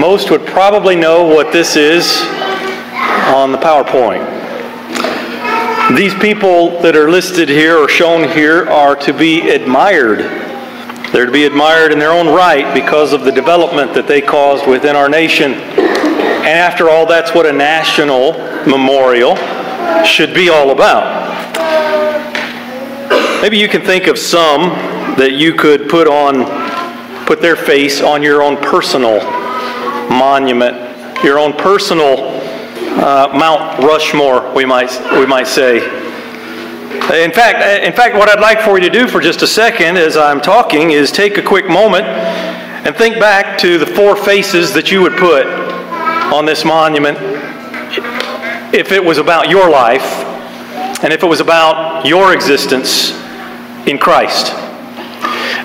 most would probably know what this is on the PowerPoint. These people that are listed here or shown here are to be admired. They're to be admired in their own right because of the development that they caused within our nation. And after all, that's what a national memorial should be all about. Maybe you can think of some that you could put on put their face on your own personal monument, your own personal uh, Mount Rushmore, we might we might say. In fact, in fact, what I'd like for you to do for just a second as I'm talking is take a quick moment and think back to the four faces that you would put on this monument if it was about your life and if it was about your existence in Christ.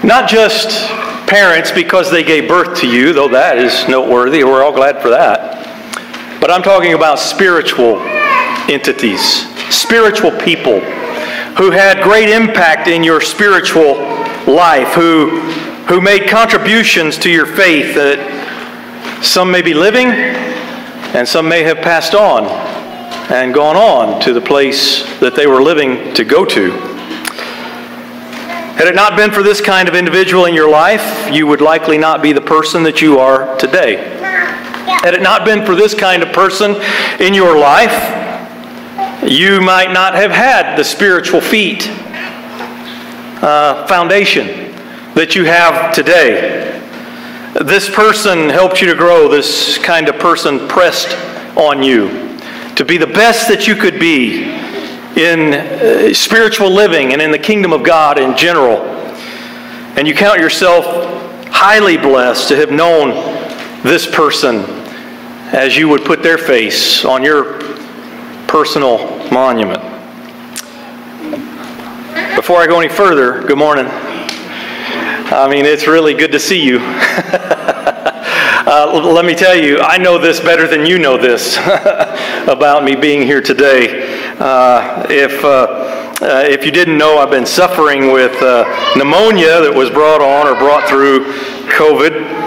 Not just parents because they gave birth to you, though that is noteworthy. We're all glad for that. But I'm talking about spiritual entities, spiritual people who had great impact in your spiritual life, who, who made contributions to your faith that some may be living and some may have passed on and gone on to the place that they were living to go to. Had it not been for this kind of individual in your life, you would likely not be the person that you are today. Had it not been for this kind of person in your life, you might not have had the spiritual feet uh, foundation that you have today. This person helped you to grow. This kind of person pressed on you to be the best that you could be in uh, spiritual living and in the kingdom of God in general. And you count yourself highly blessed to have known this person as you would put their face on your personal monument. Before I go any further, good morning. I mean, it's really good to see you. uh, let me tell you, I know this better than you know this about me being here today. Uh, if, uh, uh, if you didn't know, I've been suffering with uh, pneumonia that was brought on or brought through COVID.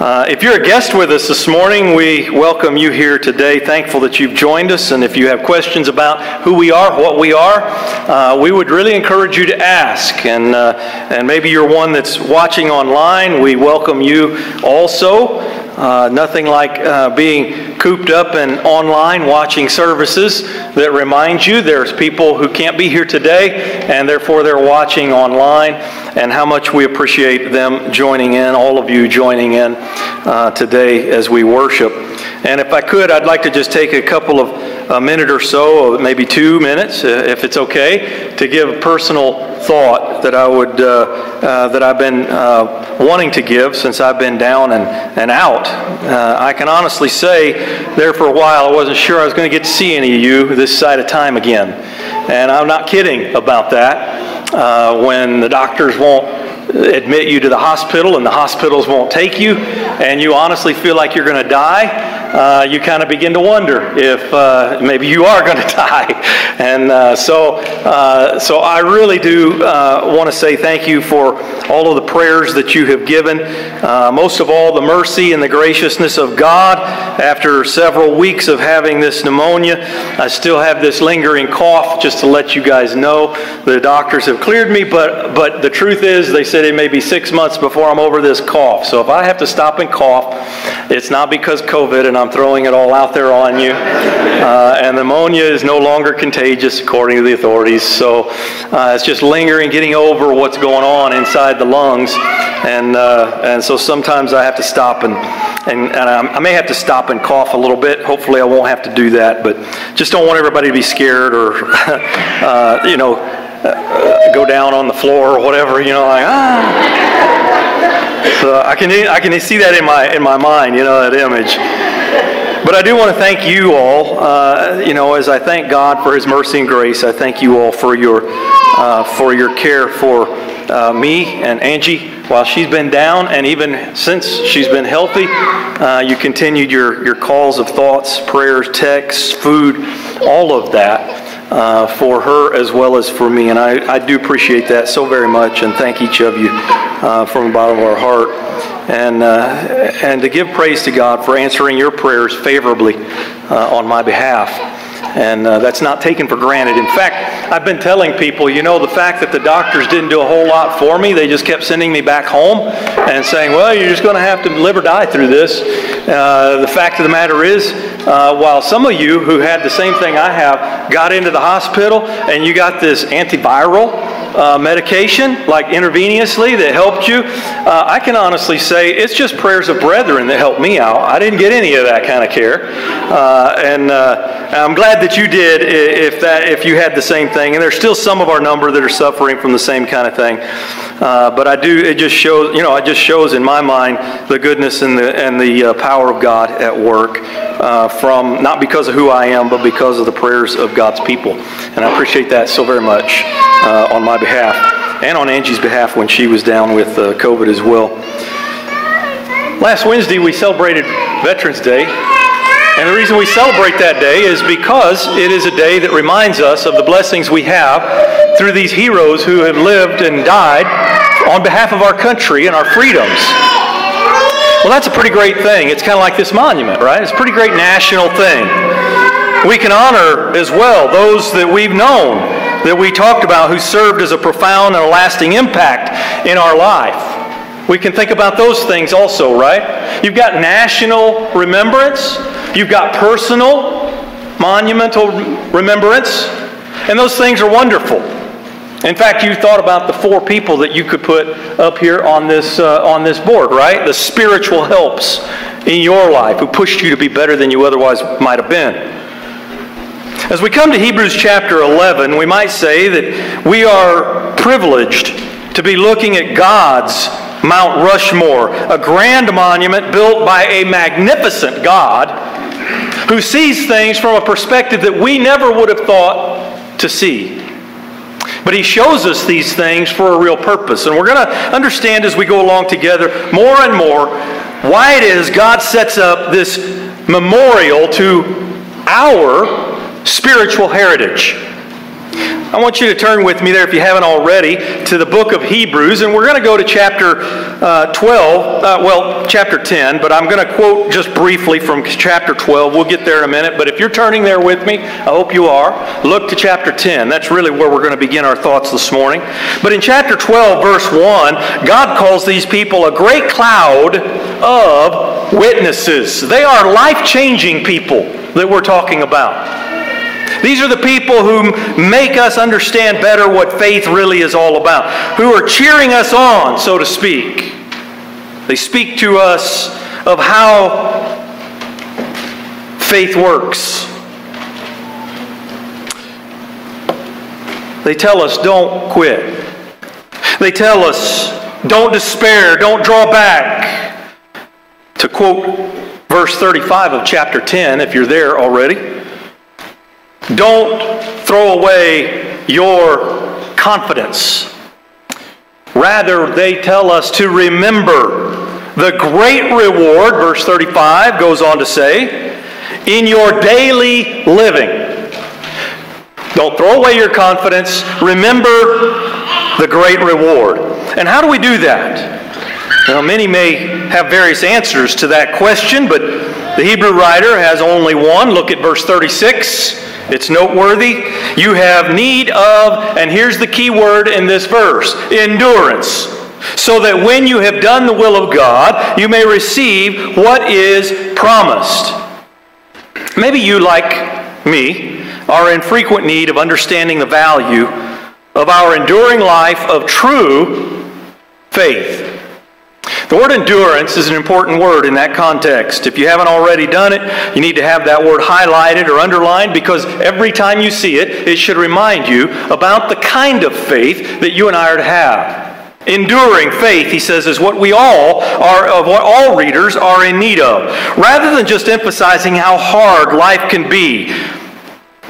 Uh, if you're a guest with us this morning, we welcome you here today. Thankful that you've joined us. And if you have questions about who we are, what we are, uh, we would really encourage you to ask. And, uh, and maybe you're one that's watching online. We welcome you also. Uh, nothing like uh, being cooped up and online watching services that remind you there's people who can't be here today and therefore they're watching online and how much we appreciate them joining in, all of you joining in uh, today as we worship. And if I could, I'd like to just take a couple of a minute or so, maybe two minutes, uh, if it's okay, to give a personal thought that I would uh, uh, that I've been uh, wanting to give since I've been down and, and out. Uh, I can honestly say there for a while I wasn't sure I was going to get to see any of you this side of time again, and I'm not kidding about that. Uh, when the doctors won't admit you to the hospital and the hospitals won't take you, and you honestly feel like you're going to die, uh, you kind of begin to wonder if uh, maybe you are going to die. And uh, so, uh, so I really do uh, want to say thank you for all of the prayers that you have given. Uh, most of all, the mercy and the graciousness of God. After several weeks of having this pneumonia, I still have this lingering cough. Just to let you guys know, the doctors have cleared me, but but the truth is, they said it may be six months before I'm over this cough. So if I have to stop and cough, it's not because COVID and I'm throwing it all out there on you. Uh, and pneumonia is no longer contagious according to the authorities. So uh, it's just lingering, getting over what's going on inside the lungs. And, uh, and so sometimes I have to stop and, and, and I may have to stop and cough a little bit. Hopefully I won't have to do that. But just don't want everybody to be scared or, uh, you know, uh, go down on the floor or whatever, you know, like, ah. So I can, I can see that in my, in my mind, you know, that image. But I do want to thank you all. Uh, you know, as I thank God for His mercy and grace, I thank you all for your uh, for your care for uh, me and Angie while she's been down, and even since she's been healthy. Uh, you continued your your calls of thoughts, prayers, texts, food, all of that. Uh, for her as well as for me. And I, I do appreciate that so very much and thank each of you uh, from the bottom of our heart. and, uh, and to give praise to God for answering your prayers favorably uh, on my behalf. And uh, that's not taken for granted. In fact, I've been telling people, you know, the fact that the doctors didn't do a whole lot for me, they just kept sending me back home and saying, well, you're just going to have to live or die through this. Uh, the fact of the matter is, uh, while some of you who had the same thing I have got into the hospital and you got this antiviral, uh, medication, like intravenously, that helped you, uh, I can honestly say it's just prayers of brethren that helped me out. I didn't get any of that kind of care, uh, and uh, I'm glad that you did. If that, if you had the same thing, and there's still some of our number that are suffering from the same kind of thing, uh, but I do. It just shows, you know, it just shows in my mind the goodness and the and the uh, power of God at work from not because of who I am, but because of the prayers of God's people, and I appreciate that so very much on my behalf and on Angie's behalf when she was down with uh, COVID as well. Last Wednesday, we celebrated Veterans Day. And the reason we celebrate that day is because it is a day that reminds us of the blessings we have through these heroes who have lived and died on behalf of our country and our freedoms. Well, that's a pretty great thing. It's kind of like this monument, right? It's a pretty great national thing. We can honor as well those that we've known that we talked about who served as a profound and a lasting impact in our life. We can think about those things also, right? You've got national remembrance, you've got personal, monumental remembrance, and those things are wonderful. In fact, you thought about the four people that you could put up here on this, uh, on this board, right? The spiritual helps in your life who pushed you to be better than you otherwise might have been. As we come to Hebrews chapter 11, we might say that we are privileged to be looking at God's Mount Rushmore, a grand monument built by a magnificent God who sees things from a perspective that we never would have thought to see. But he shows us these things for a real purpose. And we're going to understand as we go along together more and more why it is God sets up this memorial to our spiritual heritage. I want you to turn with me there, if you haven't already, to the book of Hebrews, and we're going to go to chapter uh, 12, uh, well, chapter 10, but I'm going to quote just briefly from chapter 12. We'll get there in a minute, but if you're turning there with me, I hope you are, look to chapter 10. That's really where we're going to begin our thoughts this morning. But in chapter 12, verse 1, God calls these people a great cloud of witnesses. They are life changing people that we're talking about. These are the people who make us understand better what faith really is all about, who are cheering us on, so to speak. They speak to us of how faith works. They tell us don't quit. They tell us don't despair, don't draw back. To quote verse 35 of chapter 10, if you're there already. Don't throw away your confidence. Rather, they tell us to remember the great reward, verse 35 goes on to say, in your daily living. Don't throw away your confidence. Remember the great reward. And how do we do that? Now, many may have various answers to that question, but the Hebrew writer has only one. Look at verse 36. It's noteworthy. You have need of, and here's the key word in this verse endurance. So that when you have done the will of God, you may receive what is promised. Maybe you, like me, are in frequent need of understanding the value of our enduring life of true faith. The word endurance is an important word in that context. If you haven't already done it, you need to have that word highlighted or underlined because every time you see it, it should remind you about the kind of faith that you and I are to have. Enduring faith, he says, is what we all are, of what all readers are in need of. Rather than just emphasizing how hard life can be,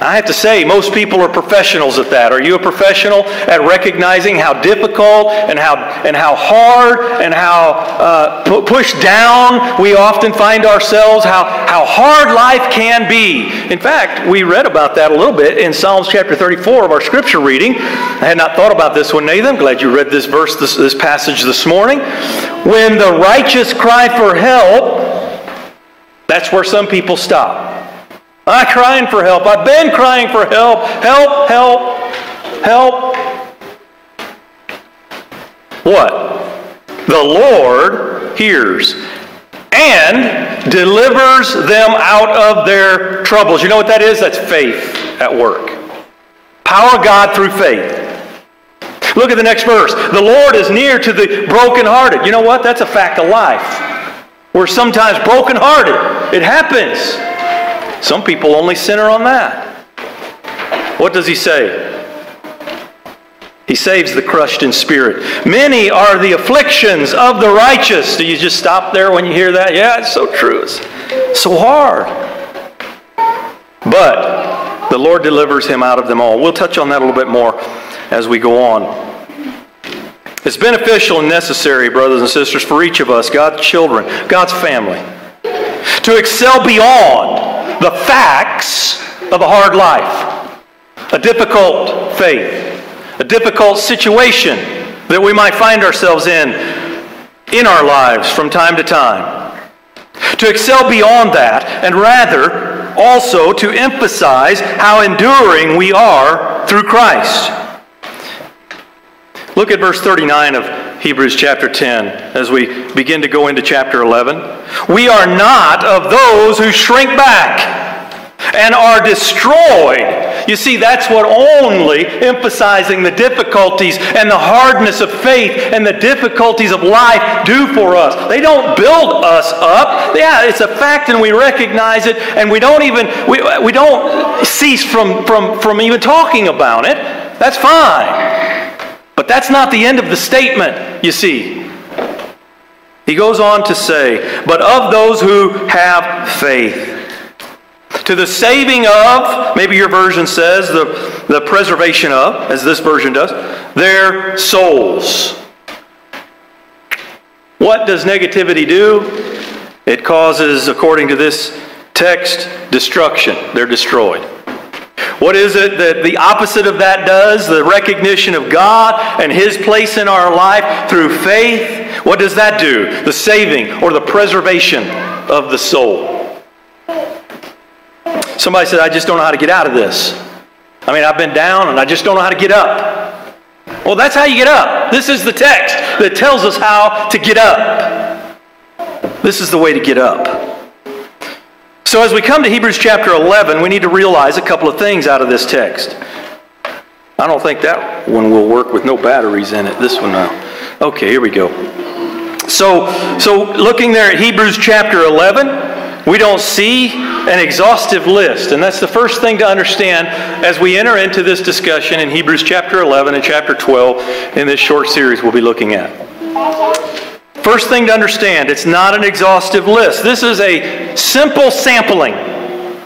I have to say, most people are professionals at that. Are you a professional at recognizing how difficult and how, and how hard and how uh, pushed down we often find ourselves, how, how hard life can be? In fact, we read about that a little bit in Psalms chapter 34 of our scripture reading. I had not thought about this one, Nathan. I'm glad you read this verse, this, this passage this morning. When the righteous cry for help, that's where some people stop. I'm crying for help. I've been crying for help. Help, help, help. What? The Lord hears and delivers them out of their troubles. You know what that is? That's faith at work. Power of God through faith. Look at the next verse. The Lord is near to the brokenhearted. You know what? That's a fact of life. We're sometimes brokenhearted. It happens. Some people only center on that. What does he say? He saves the crushed in spirit. Many are the afflictions of the righteous. Do you just stop there when you hear that? Yeah, it's so true. It's so hard. But the Lord delivers him out of them all. We'll touch on that a little bit more as we go on. It's beneficial and necessary, brothers and sisters, for each of us, God's children, God's family, to excel beyond the facts of a hard life, a difficult faith, a difficult situation that we might find ourselves in in our lives from time to time. To excel beyond that, and rather also to emphasize how enduring we are through Christ. Look at verse 39 of Hebrews chapter 10 as we begin to go into chapter 11. We are not of those who shrink back and are destroyed. You see, that's what only emphasizing the difficulties and the hardness of faith and the difficulties of life do for us. They don't build us up. Yeah, it's a fact and we recognize it and we don't even we, we don't cease from, from, from even talking about it. That's fine. But that's not the end of the statement, you see. He goes on to say, but of those who have faith to the saving of, maybe your version says, the, the preservation of, as this version does, their souls. What does negativity do? It causes, according to this text, destruction. They're destroyed. What is it that the opposite of that does? The recognition of God and His place in our life through faith. What does that do? The saving or the preservation of the soul. Somebody said, I just don't know how to get out of this. I mean, I've been down and I just don't know how to get up. Well, that's how you get up. This is the text that tells us how to get up. This is the way to get up. So, as we come to Hebrews chapter 11, we need to realize a couple of things out of this text. I don't think that one will work with no batteries in it. This one now. Okay, here we go. So, so looking there at Hebrews chapter 11, we don't see an exhaustive list, and that's the first thing to understand as we enter into this discussion in Hebrews chapter 11 and chapter 12 in this short series we'll be looking at. First thing to understand, it's not an exhaustive list. This is a simple sampling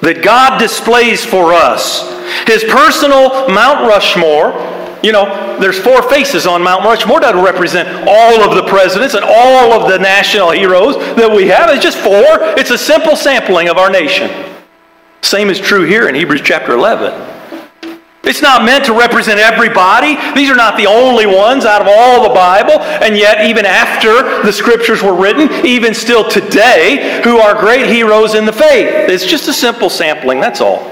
that God displays for us. His personal Mount Rushmore you know, there's four faces on Mount Rushmore. Doesn't represent all of the presidents and all of the national heroes that we have. It's just four. It's a simple sampling of our nation. Same is true here in Hebrews chapter 11. It's not meant to represent everybody. These are not the only ones out of all the Bible. And yet, even after the scriptures were written, even still today, who are great heroes in the faith. It's just a simple sampling, that's all.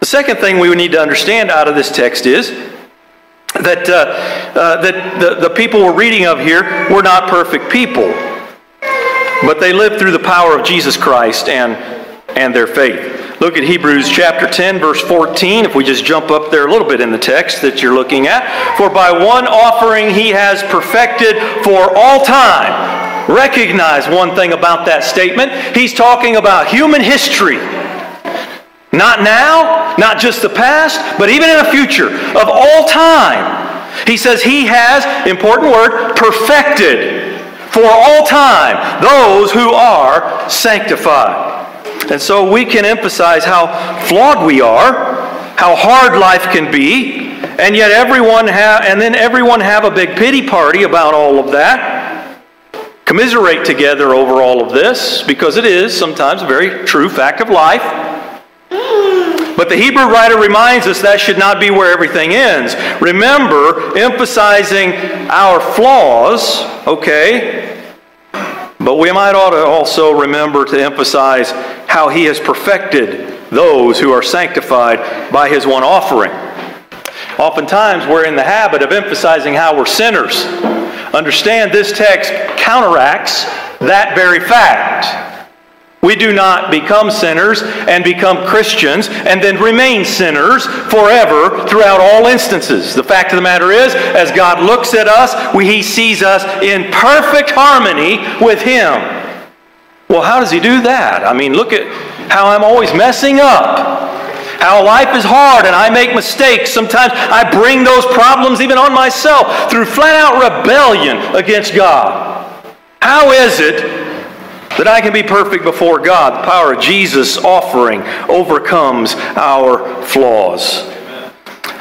The second thing we need to understand out of this text is that, uh, uh, that the, the people we're reading of here were not perfect people, but they lived through the power of Jesus Christ and, and their faith. Look at Hebrews chapter 10, verse 14. If we just jump up there a little bit in the text that you're looking at. For by one offering he has perfected for all time. Recognize one thing about that statement. He's talking about human history. Not now, not just the past, but even in the future, of all time. He says he has, important word, perfected for all time those who are sanctified. And so we can emphasize how flawed we are, how hard life can be, and yet everyone have, and then everyone have a big pity party about all of that. Commiserate together over all of this because it is sometimes a very true fact of life. But the Hebrew writer reminds us that should not be where everything ends. Remember, emphasizing our flaws, okay? But we might ought to also remember to emphasize how he has perfected those who are sanctified by his one offering. Oftentimes, we're in the habit of emphasizing how we're sinners. Understand this text counteracts that very fact. Do not become sinners and become Christians and then remain sinners forever throughout all instances. The fact of the matter is, as God looks at us, He sees us in perfect harmony with Him. Well, how does He do that? I mean, look at how I'm always messing up. How life is hard and I make mistakes. Sometimes I bring those problems even on myself through flat out rebellion against God. How is it that I can be perfect before God. The power of Jesus' offering overcomes our flaws.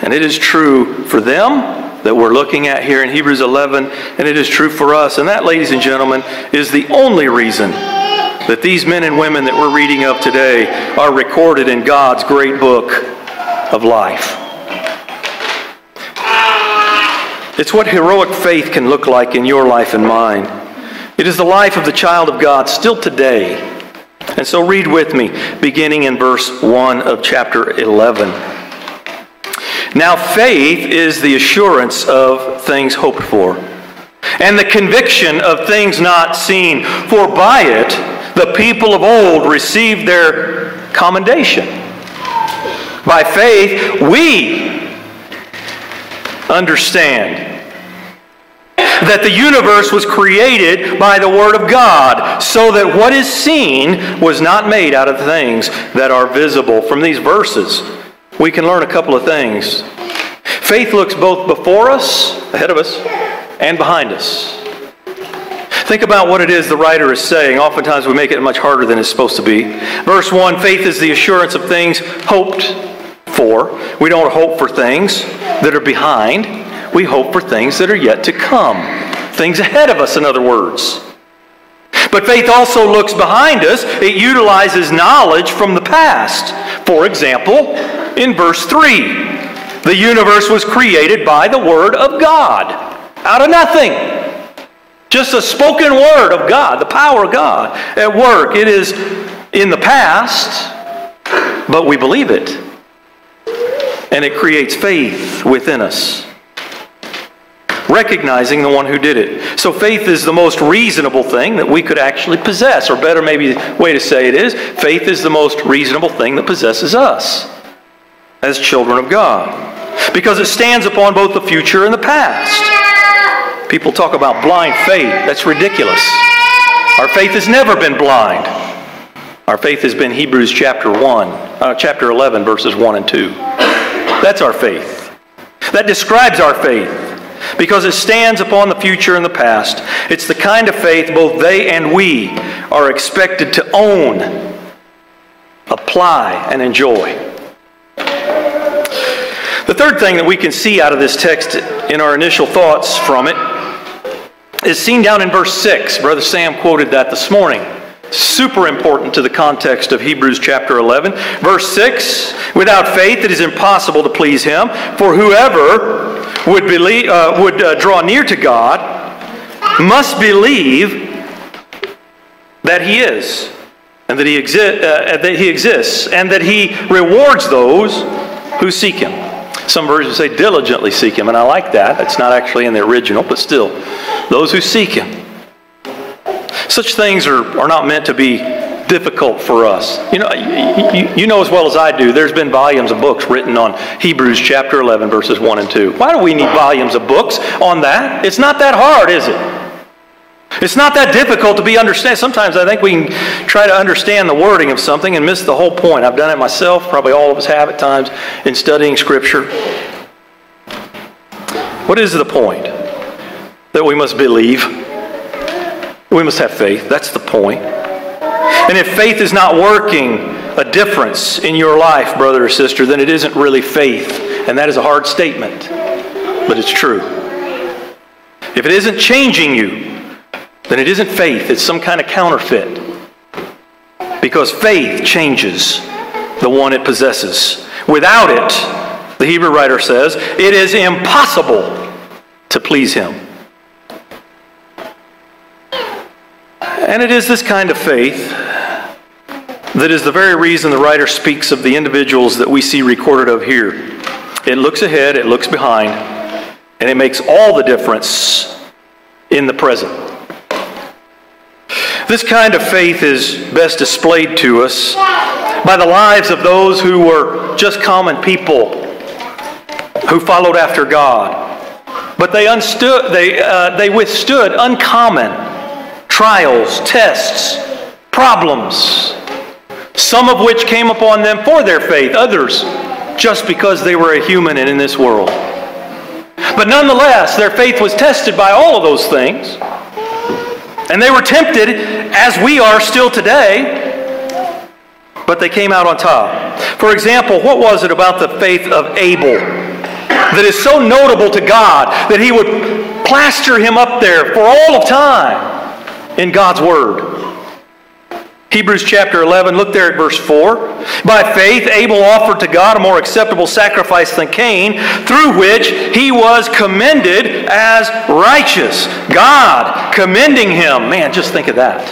And it is true for them that we're looking at here in Hebrews 11, and it is true for us. And that, ladies and gentlemen, is the only reason that these men and women that we're reading of today are recorded in God's great book of life. It's what heroic faith can look like in your life and mine. It is the life of the child of God still today. And so read with me, beginning in verse 1 of chapter 11. Now, faith is the assurance of things hoped for, and the conviction of things not seen, for by it the people of old received their commendation. By faith, we understand that the universe was created by the Word of God, so that what is seen was not made out of things that are visible. From these verses, we can learn a couple of things. Faith looks both before us, ahead of us, and behind us. Think about what it is the writer is saying. Oftentimes we make it much harder than it's supposed to be. Verse 1 faith is the assurance of things hoped for. We don't hope for things that are behind we hope for things that are yet to come. Things ahead of us, in other words. But faith also looks behind us. It utilizes knowledge from the past. For example, in verse 3, the universe was created by the Word of God out of nothing. Just a spoken word of God, the power of God at work. It is in the past, but we believe it. And it creates faith within us recognizing the one who did it. So faith is the most reasonable thing that we could actually possess, or better, maybe the way to say it is faith is the most reasonable thing that possesses us as children of God. Because it stands upon both the future and the past. People talk about blind faith. That's ridiculous. Our faith has never been blind. Our faith has been Hebrews chapter 1, uh, chapter 11, verses 1 and 2. That's our faith. That describes our faith because it stands upon the future and the past. It's the kind of faith both they and we are expected to own, apply, and enjoy. The third thing that we can see out of this text in our initial thoughts from it is seen down in verse 6. Brother Sam quoted that this morning. Super important to the context of Hebrews chapter 11. Verse 6 Without faith, it is impossible to please him, for whoever would, believe, uh, would uh, draw near to God must believe that He is, and that He, exi- uh, that he exists, and that He rewards those who seek Him. Some versions say diligently seek Him, and I like that. It's not actually in the original, but still, those who seek Him. Such things are, are not meant to be difficult for us. You know, you, you, know as well as I do, there's been volumes of books written on Hebrews chapter 11, verses 1 and 2. Why do we need volumes of books on that? It's not that hard, is it? It's not that difficult to be understand. Sometimes I think we can try to understand the wording of something and miss the whole point. I've done it myself, probably all of us have at times in studying Scripture. What is the point? That we must believe. We must have faith. That's the point. And if faith is not working a difference in your life, brother or sister, then it isn't really faith. And that is a hard statement, but it's true. If it isn't changing you, then it isn't faith, it's some kind of counterfeit. Because faith changes the one it possesses. Without it, the Hebrew writer says, it is impossible to please Him. And it is this kind of faith that is the very reason the writer speaks of the individuals that we see recorded of here. It looks ahead, it looks behind, and it makes all the difference in the present. This kind of faith is best displayed to us by the lives of those who were just common people who followed after God. But they, unstood, they, uh, they withstood uncommon trials, tests, problems, some of which came upon them for their faith, others just because they were a human and in this world. But nonetheless, their faith was tested by all of those things. And they were tempted, as we are still today, but they came out on top. For example, what was it about the faith of Abel that is so notable to God that he would plaster him up there for all of time in God's Word? Hebrews chapter 11, look there at verse 4. By faith, Abel offered to God a more acceptable sacrifice than Cain, through which he was commended as righteous. God commending him. Man, just think of that.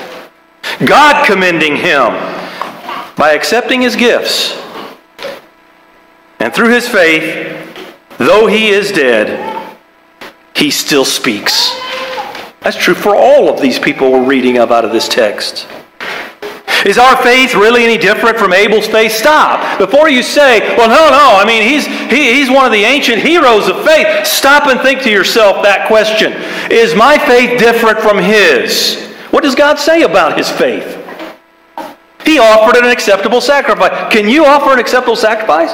God commending him by accepting his gifts. And through his faith, though he is dead, he still speaks. That's true for all of these people we're reading of out of this text. Is our faith really any different from Abel's faith? Stop. Before you say, well, no, no, I mean, he's, he, he's one of the ancient heroes of faith, stop and think to yourself that question. Is my faith different from his? What does God say about his faith? He offered an acceptable sacrifice. Can you offer an acceptable sacrifice?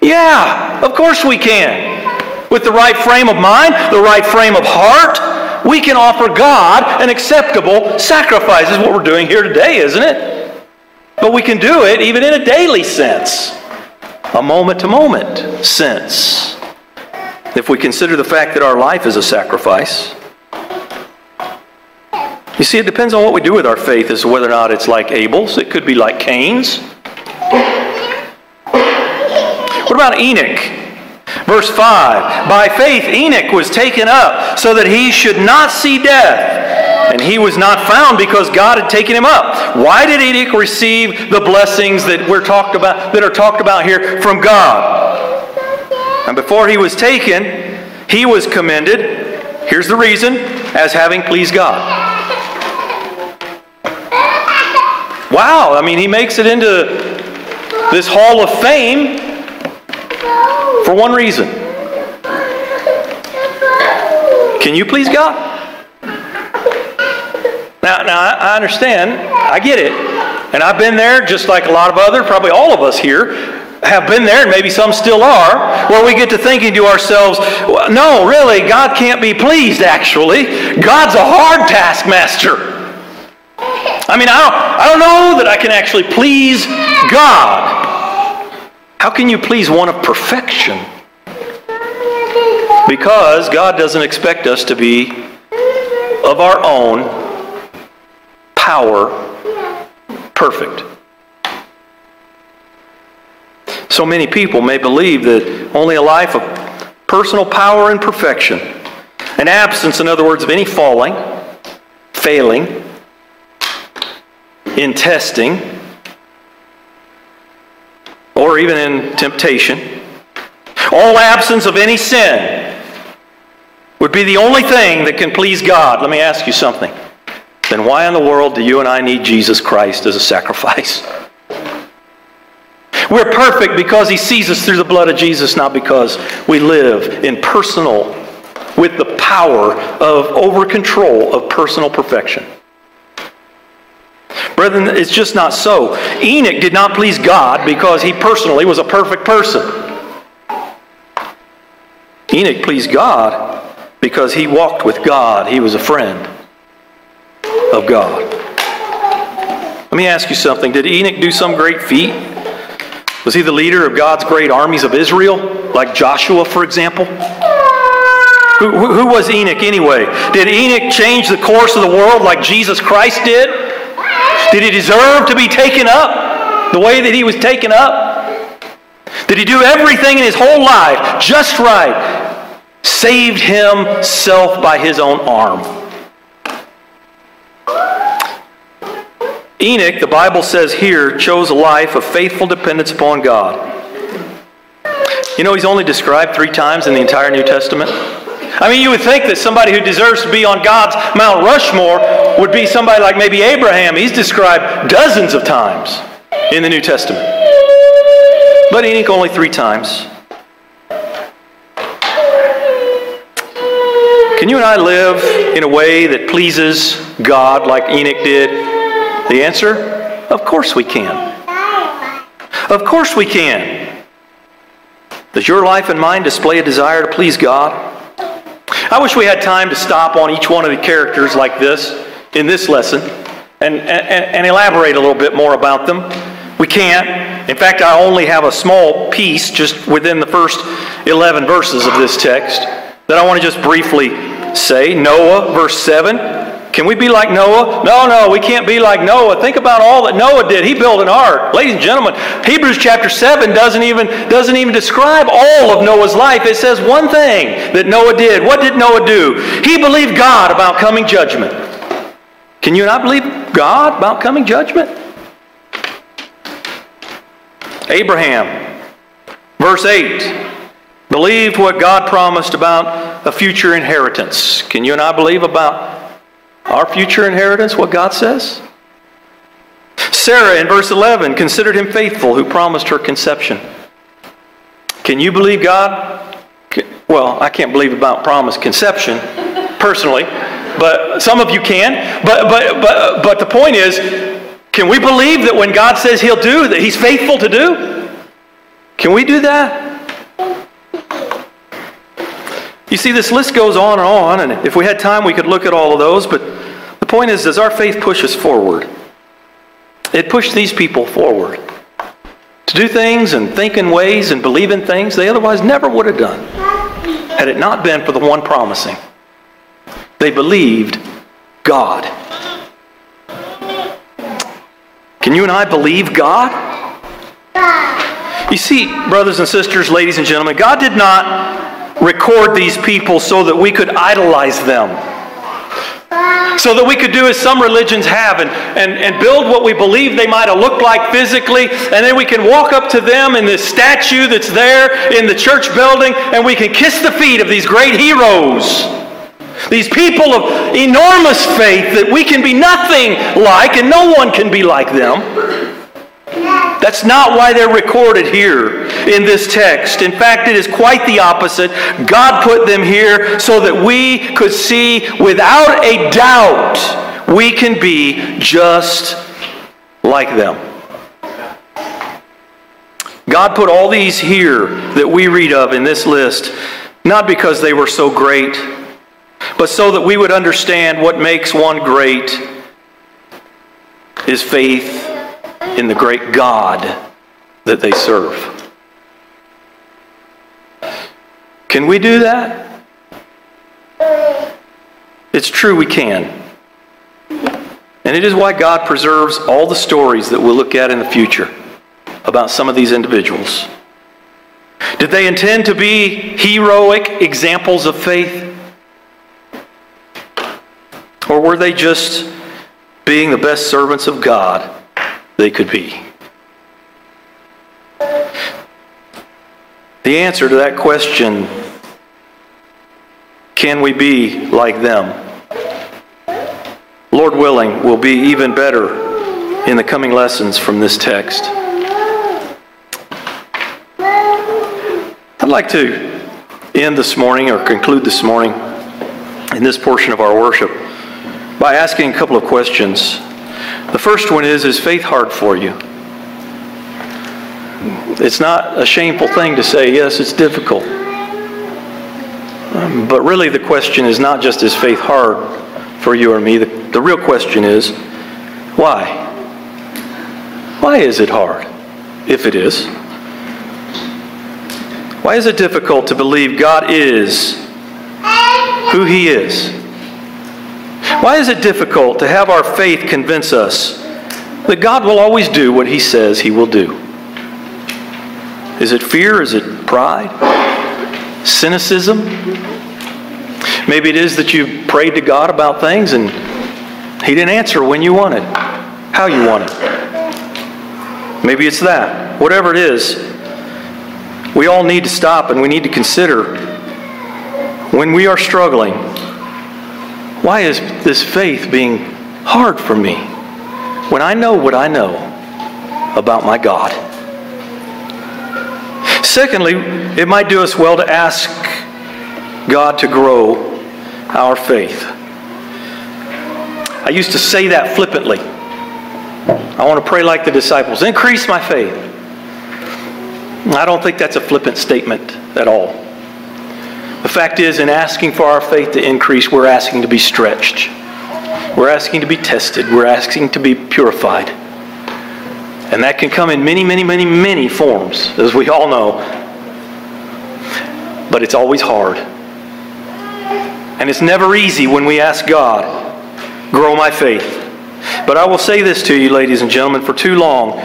Yeah, of course we can. With the right frame of mind, the right frame of heart, we can offer God an acceptable sacrifice. Is what we're doing here today, isn't it? But we can do it even in a daily sense, a moment to moment sense. If we consider the fact that our life is a sacrifice, you see, it depends on what we do with our faith as to whether or not it's like Abel's. It could be like Cain's. What about Enoch? Verse 5 By faith, Enoch was taken up so that he should not see death. And he was not found because God had taken him up. Why did Enoch receive the blessings that we're talked about that are talked about here from God? And before he was taken, he was commended. Here's the reason as having pleased God. Wow, I mean, he makes it into this hall of fame for one reason. Can you please God? Now, now I understand. I get it. And I've been there just like a lot of other, probably all of us here, have been there, and maybe some still are, where we get to thinking to ourselves, no, really, God can't be pleased, actually. God's a hard taskmaster. I mean, I don't, I don't know that I can actually please God. How can you please one of perfection? Because God doesn't expect us to be of our own power perfect. So many people may believe that only a life of personal power and perfection, an absence, in other words, of any falling, failing, in testing, or even in temptation. All absence of any sin would be the only thing that can please God. Let me ask you something. Then why in the world do you and I need Jesus Christ as a sacrifice? We're perfect because He sees us through the blood of Jesus, not because we live in personal, with the power of over control of personal perfection. Brethren, it's just not so. Enoch did not please God because he personally was a perfect person. Enoch pleased God because he walked with God. He was a friend of God. Let me ask you something. Did Enoch do some great feat? Was he the leader of God's great armies of Israel, like Joshua, for example? Who, who, was Enoch anyway? Did Enoch change the course of the world like Jesus Christ did? Did he deserve to be taken up the way that he was taken up? Did he do everything in his whole life just right? Saved himself by his own arm. Enoch, the Bible says here, chose a life of faithful dependence upon God. You know, he's only described three times in the entire New Testament. I mean, you would think that somebody who deserves to be on God's Mount Rushmore would be somebody like maybe Abraham. He's described dozens of times in the New Testament. But Enoch only three times. Can you and I live in a way that pleases God like Enoch did? The answer? Of course we can. Of course we can. Does your life and mine display a desire to please God? I wish we had time to stop on each one of the characters like this in this lesson and, and, and elaborate a little bit more about them. We can't. In fact, I only have a small piece just within the first 11 verses of this text that I want to just briefly say. Noah, verse 7. Can we be like Noah? No, no, we can't be like Noah. Think about all that Noah did. He built an ark. Ladies and gentlemen, Hebrews chapter 7 doesn't even, doesn't even describe all of Noah's life. It says one thing that Noah did. What did Noah do? He believed God about coming judgment. Can you not believe God about coming judgment? Abraham, verse 8, believed what God promised about a future inheritance. Can you and I believe about our future inheritance, what God says? Sarah in verse 11 considered him faithful who promised her conception. Can you believe God? Well, I can't believe about promised conception personally, but some of you can. But, but, but, but the point is, can we believe that when God says he'll do, that he's faithful to do? Can we do that? You see, this list goes on and on, and if we had time, we could look at all of those, but the point is, does our faith push us forward? It pushed these people forward to do things and think in ways and believe in things they otherwise never would have done had it not been for the one promising. They believed God. Can you and I believe God? You see, brothers and sisters, ladies and gentlemen, God did not record these people so that we could idolize them. So that we could do as some religions have and, and, and build what we believe they might have looked like physically, and then we can walk up to them in this statue that's there in the church building, and we can kiss the feet of these great heroes. These people of enormous faith that we can be nothing like, and no one can be like them. That's not why they're recorded here in this text. In fact, it is quite the opposite. God put them here so that we could see without a doubt we can be just like them. God put all these here that we read of in this list, not because they were so great, but so that we would understand what makes one great is faith in the great God that they serve. Can we do that? It's true we can. And it is why God preserves all the stories that we'll look at in the future about some of these individuals. Did they intend to be heroic examples of faith? Or were they just being the best servants of God they could be? The answer to that question can we be like them? Lord willing, will be even better in the coming lessons from this text. I'd like to end this morning or conclude this morning in this portion of our worship by asking a couple of questions. The first one is Is faith hard for you? It's not a shameful thing to say, yes, it's difficult. Um, but really, the question is not just is faith hard for you or me? The, the real question is why? Why is it hard, if it is? Why is it difficult to believe God is who He is? Why is it difficult to have our faith convince us that God will always do what He says He will do? Is it fear? Is it pride? Cynicism? Maybe it is that you prayed to God about things and He didn't answer when you wanted, how you wanted. Maybe it's that. Whatever it is, we all need to stop and we need to consider when we are struggling why is this faith being hard for me when I know what I know about my God? Secondly, it might do us well to ask God to grow our faith. I used to say that flippantly. I want to pray like the disciples increase my faith. I don't think that's a flippant statement at all. The fact is, in asking for our faith to increase, we're asking to be stretched. We're asking to be tested. We're asking to be purified. And that can come in many, many, many, many forms, as we all know. But it's always hard. And it's never easy when we ask God, grow my faith. But I will say this to you, ladies and gentlemen, for too long,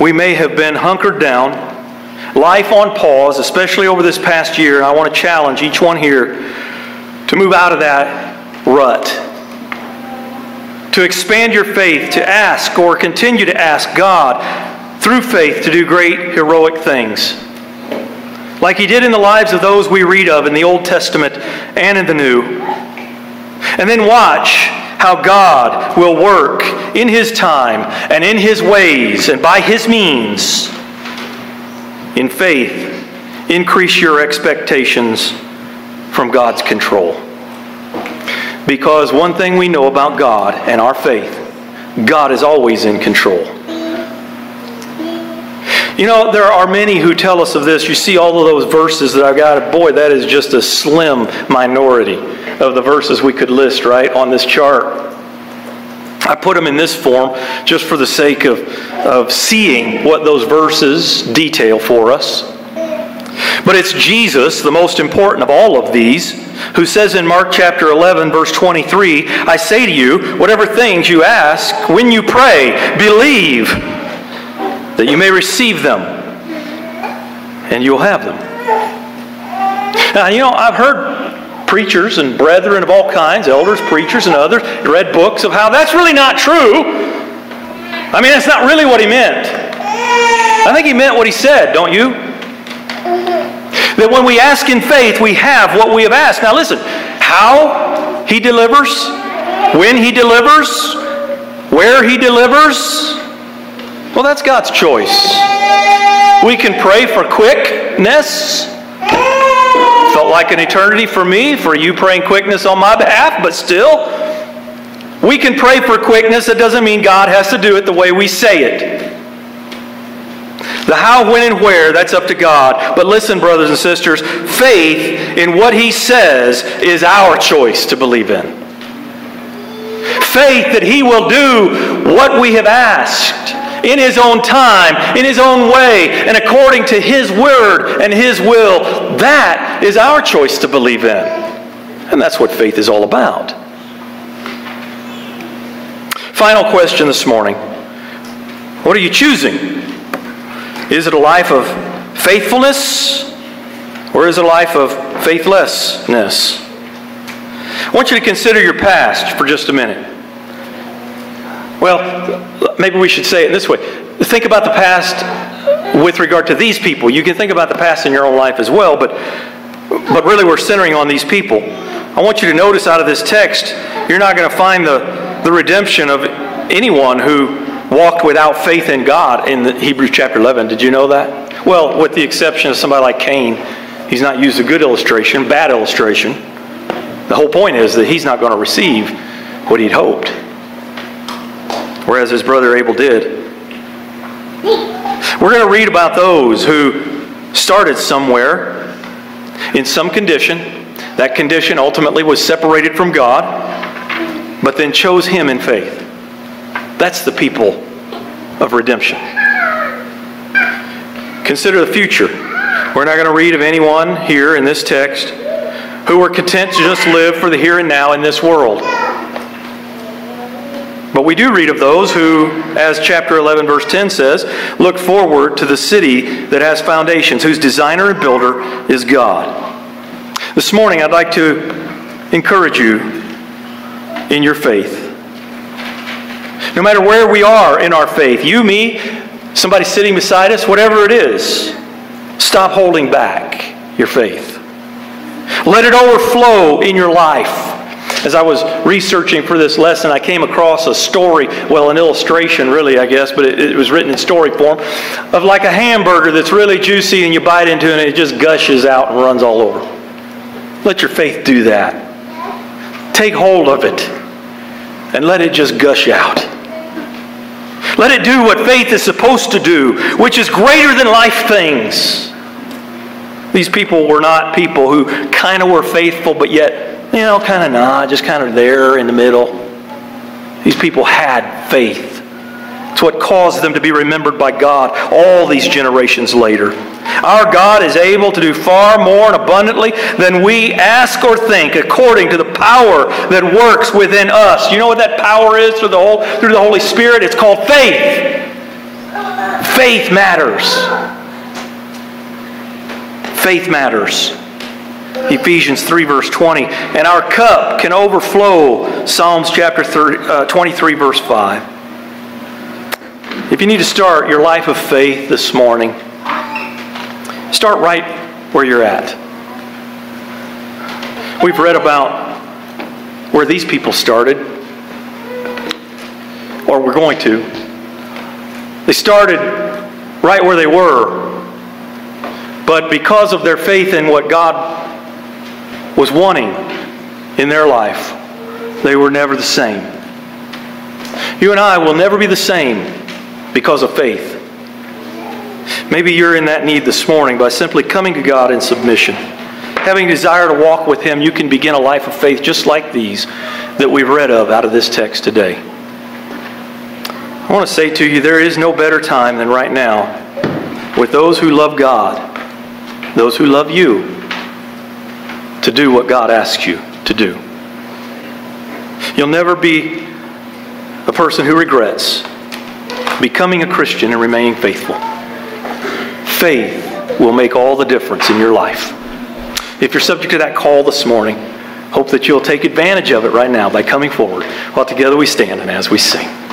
we may have been hunkered down, life on pause, especially over this past year, I want to challenge each one here to move out of that rut to expand your faith, to ask or continue to ask God through faith to do great heroic things. Like he did in the lives of those we read of in the Old Testament and in the New. And then watch how God will work in his time and in his ways and by his means in faith increase your expectations from God's control. Because one thing we know about God and our faith, God is always in control. You know, there are many who tell us of this. You see all of those verses that I've got. Boy, that is just a slim minority of the verses we could list, right, on this chart. I put them in this form just for the sake of, of seeing what those verses detail for us. But it's Jesus, the most important of all of these, who says in Mark chapter 11, verse 23, I say to you, whatever things you ask, when you pray, believe that you may receive them, and you'll have them. Now, you know, I've heard preachers and brethren of all kinds, elders, preachers, and others, read books of how that's really not true. I mean, that's not really what he meant. I think he meant what he said, don't you? That when we ask in faith, we have what we have asked. Now, listen, how he delivers, when he delivers, where he delivers, well, that's God's choice. We can pray for quickness. Felt like an eternity for me, for you praying quickness on my behalf, but still, we can pray for quickness. That doesn't mean God has to do it the way we say it. The how, when, and where, that's up to God. But listen, brothers and sisters, faith in what He says is our choice to believe in. Faith that He will do what we have asked in His own time, in His own way, and according to His word and His will. That is our choice to believe in. And that's what faith is all about. Final question this morning What are you choosing? Is it a life of faithfulness or is it a life of faithlessness? I want you to consider your past for just a minute. Well, maybe we should say it this way. Think about the past with regard to these people. You can think about the past in your own life as well, but, but really we're centering on these people. I want you to notice out of this text, you're not going to find the, the redemption of anyone who walked without faith in God in Hebrews chapter 11. Did you know that? Well, with the exception of somebody like Cain, he's not used a good illustration, bad illustration. The whole point is that he's not going to receive what he'd hoped, whereas his brother Abel did. We're going to read about those who started somewhere in some condition. That condition ultimately was separated from God, but then chose him in faith. That's the people of redemption. Consider the future. We're not going to read of anyone here in this text who were content to just live for the here and now in this world. But we do read of those who, as chapter 11, verse 10 says, look forward to the city that has foundations, whose designer and builder is God. This morning, I'd like to encourage you in your faith. No matter where we are in our faith, you, me, somebody sitting beside us, whatever it is, stop holding back your faith. Let it overflow in your life. As I was researching for this lesson, I came across a story, well, an illustration, really, I guess, but it, it, was written in story form, of like a hamburger that's really juicy and you bite into it and it just gushes out and runs all over. Let your faith do that. Take hold of it and let it just gush out. Let it do what faith is supposed to do, which is greater than life things. These people were not people who kind of were faithful, but yet, you know, kind of not, just kind of there in the middle. These people had faith. It's what caused them to be remembered by God all these generations later. Our God is able to do far more and abundantly than we ask or think according to the power that works within us. You know what that power is through the, whole, through the Holy Spirit? It's called faith. Faith matters. Faith matters. Ephesians 3, verse 20. And our cup can overflow. Psalms chapter 30, uh, 23, verse 5. If you need to start your life of faith this morning, start right where you're at. We've read about where these people started, or we're going to. They started right where they were, but because of their faith in what God was wanting in their life, they were never the same. You and I will never be the same because of faith. Maybe you're in that need this morning by simply coming to God in submission. Having a desire to walk with Him, you can begin a life of faith just like these that we've read of out of this text today. I want to say to you, there is no better time than right now with those who love God, those who love you, to do what God asks you to do. You'll never be a person who regrets becoming a Christian and remaining faithful. Faith will make all the difference in your life. If you're subject to that call this morning, hope that you'll take advantage of it right now by coming forward while together we stand and as we sing.